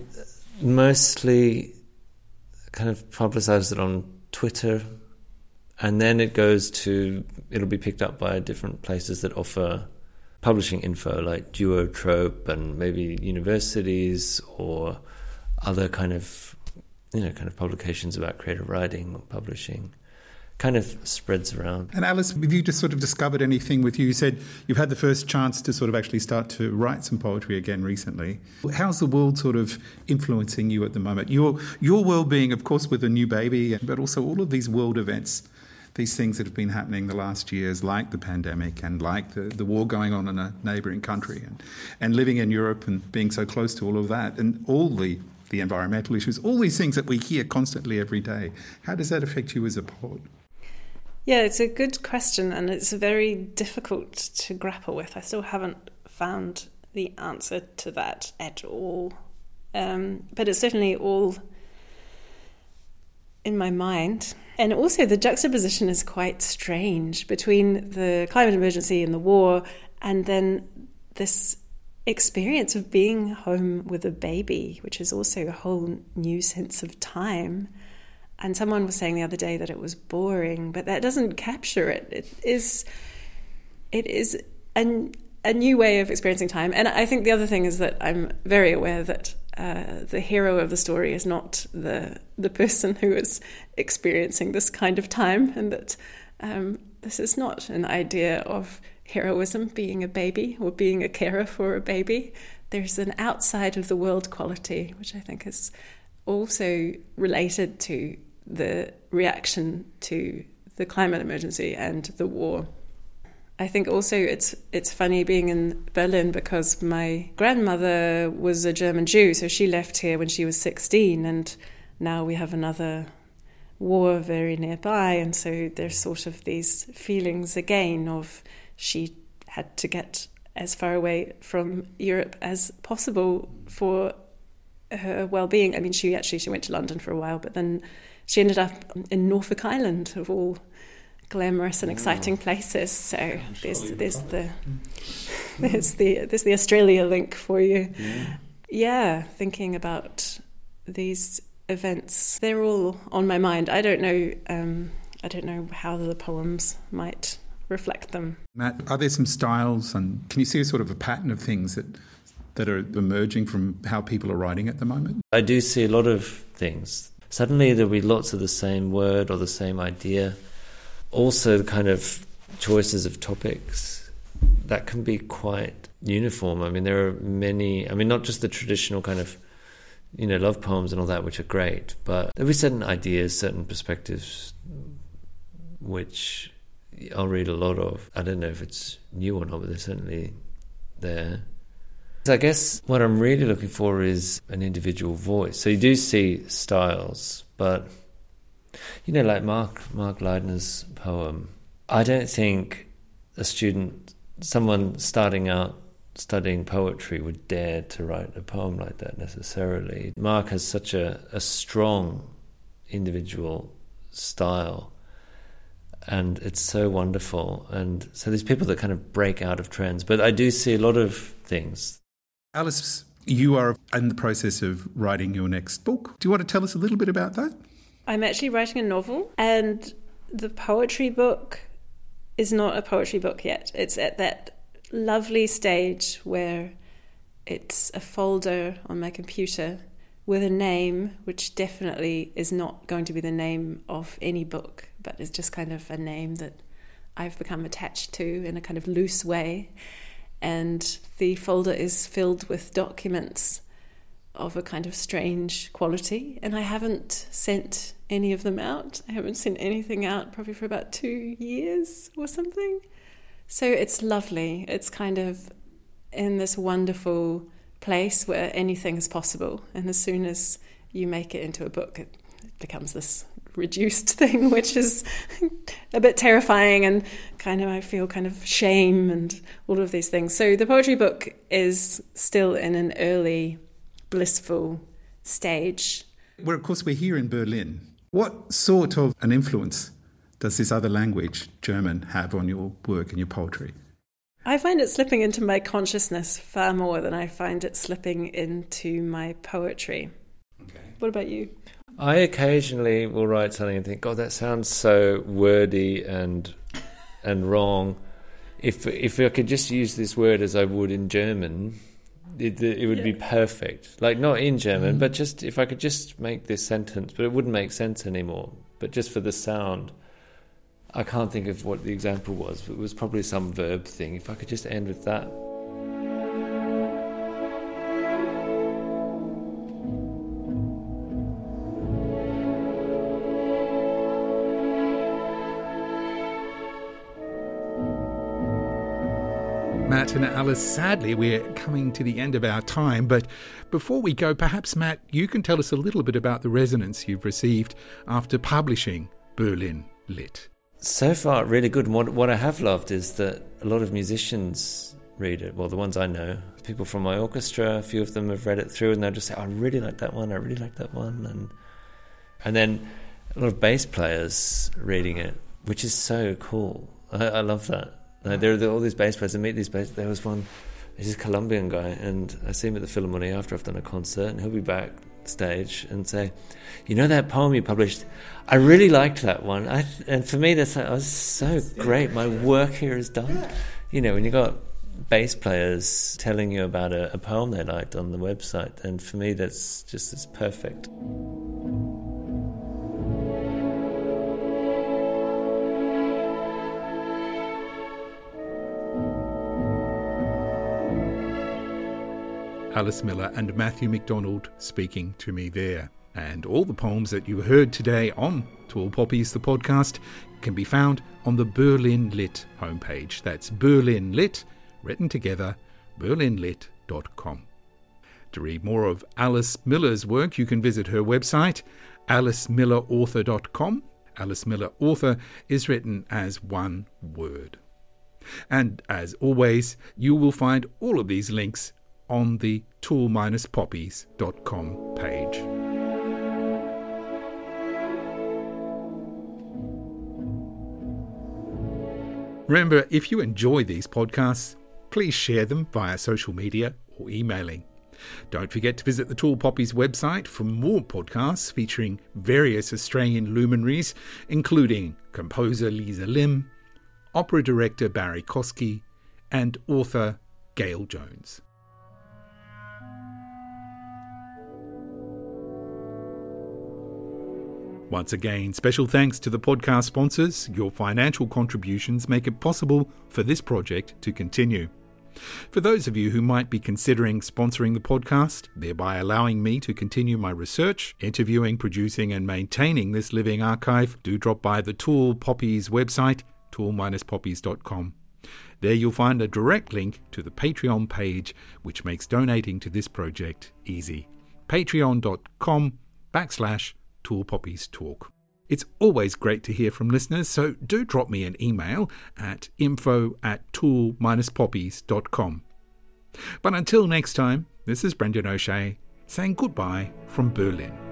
mostly kind of publicize it on Twitter, and then it goes to it'll be picked up by different places that offer publishing info, like Duotrope and maybe universities or other kind of you know kind of publications about creative writing or publishing. Kind of spreads around. And Alice, have you just sort of discovered anything with you? You said you've had the first chance to sort of actually start to write some poetry again recently. How's the world sort of influencing you at the moment? Your your world being, of course, with a new baby, but also all of these world events, these things that have been happening the last years, like the pandemic and like the, the war going on in a neighbouring country, and, and living in Europe and being so close to all of that, and all the the environmental issues, all these things that we hear constantly every day. How does that affect you as a poet? Yeah, it's a good question, and it's very difficult to grapple with. I still haven't found the answer to that at all. Um, but it's certainly all in my mind. And also, the juxtaposition is quite strange between the climate emergency and the war, and then this experience of being home with a baby, which is also a whole new sense of time. And someone was saying the other day that it was boring, but that doesn't capture it. It is, it is a, a new way of experiencing time. And I think the other thing is that I'm very aware that uh, the hero of the story is not the the person who is experiencing this kind of time, and that um, this is not an idea of heroism being a baby or being a carer for a baby. There's an outside of the world quality, which I think is also related to the reaction to the climate emergency and the war. I think also it's it's funny being in Berlin because my grandmother was a German Jew, so she left here when she was 16, and now we have another war very nearby, and so there's sort of these feelings again of she had to get as far away from Europe as possible for her well-being. I mean, she actually she went to London for a while, but then she ended up in Norfolk Island of all glamorous and exciting places. So there's there's the *laughs* there's the there's the Australia link for you. Yeah. Yeah, thinking about these events, they're all on my mind. I don't know. Um, I don't know how the poems might reflect them. Matt, are there some styles, and can you see a sort of a pattern of things that that are emerging from how people are writing at the moment? I do see a lot of things. Suddenly there'll be lots of the same word or the same idea. Also, the kind of choices of topics that can be quite uniform. I mean, there are many, I mean, not just the traditional kind of, you know, love poems and all that, which are great, but there'll be certain ideas, certain perspectives, which I'll read a lot of. I don't know if it's new or not, but they're certainly there. So I guess what I'm really looking for is an individual voice. So you do see styles, but you know, like Mark Mark Leidner's poem. I don't think a student, someone starting out studying poetry, would dare to write a poem like that necessarily. Mark has such a, a strong individual style and it's so wonderful. And so there's people that kind of break out of trends, but I do see a lot of things. Alice, you are in the process of writing your next book. Do you want to tell us a little bit about that? I'm actually writing a novel, and the poetry book is not a poetry book yet. It's at that lovely stage where it's a folder on my computer with a name which definitely is not going to be the name of any book, but it's just kind of a name that I've become attached to in a kind of loose way. And the folder is filled with documents of a kind of strange quality, and I haven't sent any of them out. I haven't sent anything out probably for about two years or something. So it's lovely. It's kind of in this wonderful place where anything is possible. And as soon as you make it into a book, it becomes this reduced thing, *laughs* which is a bit terrifying and kind of, I feel kind of shame and all of these things. So the poetry book is still in an early, blissful stage. Well, of course, we're here in Berlin. What sort of an influence does this other language, German, have on your work and your poetry? I find it slipping into my consciousness far more than I find it slipping into my poetry. Okay. What about you? I occasionally will write something and think, God, that sounds so wordy and and wrong. If if I could just use this word as I would in German, it, it would yeah. be perfect. Like not in German, mm. but just if I could just make this sentence, but it wouldn't make sense anymore. But just for the sound, I can't think of what the example was, but it was probably some verb thing. If I could just end with that. Matt and Alice, sadly, we're coming to the end of our time. But before we go, perhaps, Matt, you can tell us a little bit about the resonance you've received after publishing Berlin Lit. So far, really good. What, what I have loved is that a lot of musicians read it. Well, the ones I know, people from my orchestra, a few of them have read it through, and they'll just say, oh, "I really like that one. I really like that one." And and then a lot of bass players reading it, which is so cool. I, I love that. Like, hmm. there are all these bass players. I meet these bass. There was one. He's a Colombian guy, and I see him at the Philharmonie after I've done a concert, and he'll be back stage and say, "You know that poem you published? I really liked that one." I, and for me, that's like, oh, so great. My work here is done. You know, when you got bass players telling you about a, a poem they liked on the website, and for me, that's just as perfect. Alice Miller and Matthew McDonald speaking to me there. And all the poems that you heard today on Tall Poppies, the podcast, can be found on the Berlin Lit homepage. That's Berlin Lit, written together, berlinlit.com. To read more of Alice Miller's work, you can visit her website, alicemillerauthor.com. Alice Miller Author is written as one word. And as always, you will find all of these links on the tall-poppies.com page. Remember, if you enjoy these podcasts, please share them via social media or emailing. Don't forget to visit the Tall Poppies website for more podcasts featuring various Australian luminaries, including composer Liza Lim, opera director Barrie Kosky, and author Gail Jones. Once again, special thanks to the podcast sponsors. Your financial contributions make it possible for this project to continue. For those of you who might be considering sponsoring the podcast, thereby allowing me to continue my research, interviewing, producing, and maintaining this living archive, do drop by the Tall Poppies website, tall-poppies.com. There you'll find a direct link to the Patreon page, which makes donating to this project easy. Patreon.com backslash Tall Poppies Talk. It's always great to hear from listeners, so do drop me an email at info at tall-poppies.com. But until next time, this is Breandáin O'Shea saying goodbye from Berlin.